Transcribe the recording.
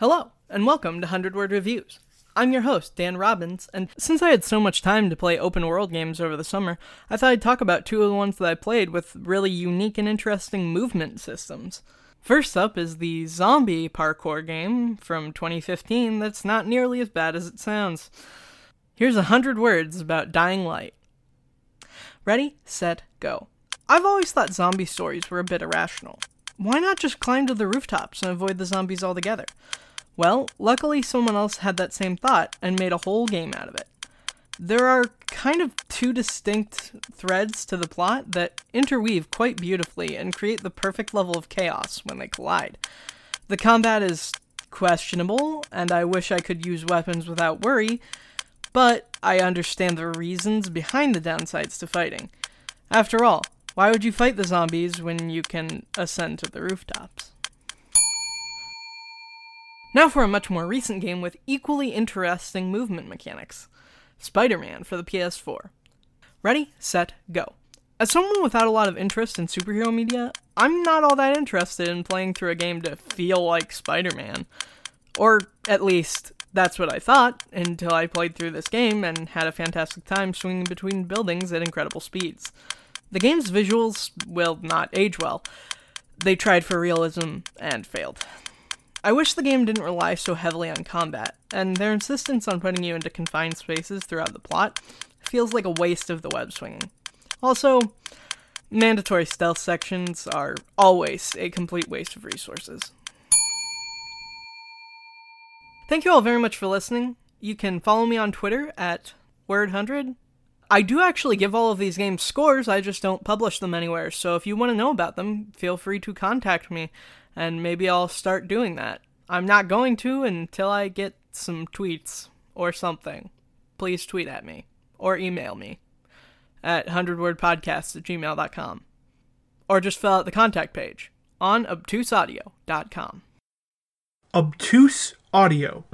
Hello, and welcome to 100 Word Reviews. I'm your host, Dan Robbins, and since I had so much time to play open world games over the summer, I thought I'd talk about two of the ones that I played with really unique and interesting movement systems. First up is the zombie parkour game from 2015 that's not nearly as bad as it sounds. Here's a 100 words about Dying Light. Ready, set, go. I've always thought zombie stories were a bit irrational. Why not just climb to the rooftops and avoid the zombies altogether? Well, luckily someone else had that same thought and made a whole game out of it. There are kind of two distinct threads to the plot that interweave quite beautifully and create the perfect level of chaos when they collide. The combat is questionable, and I wish I could use weapons without worry, but I understand the reasons behind the downsides to fighting. After all, why would you fight the zombies when you can ascend to the rooftops? Now for a much more recent game with equally interesting movement mechanics Spider Man for the PS4. Ready, set, go. As someone without a lot of interest in superhero media, I'm not all that interested in playing through a game to feel like Spider Man. Or at least, that's what I thought until I played through this game and had a fantastic time swinging between buildings at incredible speeds. The game's visuals will not age well. They tried for realism and failed. I wish the game didn't rely so heavily on combat, and their insistence on putting you into confined spaces throughout the plot feels like a waste of the web swinging. Also, mandatory stealth sections are always a complete waste of resources. Thank you all very much for listening. You can follow me on Twitter at Word100. I do actually give all of these games scores, I just don't publish them anywhere. So if you want to know about them, feel free to contact me and maybe I'll start doing that. I'm not going to until I get some tweets or something. Please tweet at me or email me at 100wordpodcasts at gmail.com or just fill out the contact page on obtuseaudio.com. Obtuse Audio.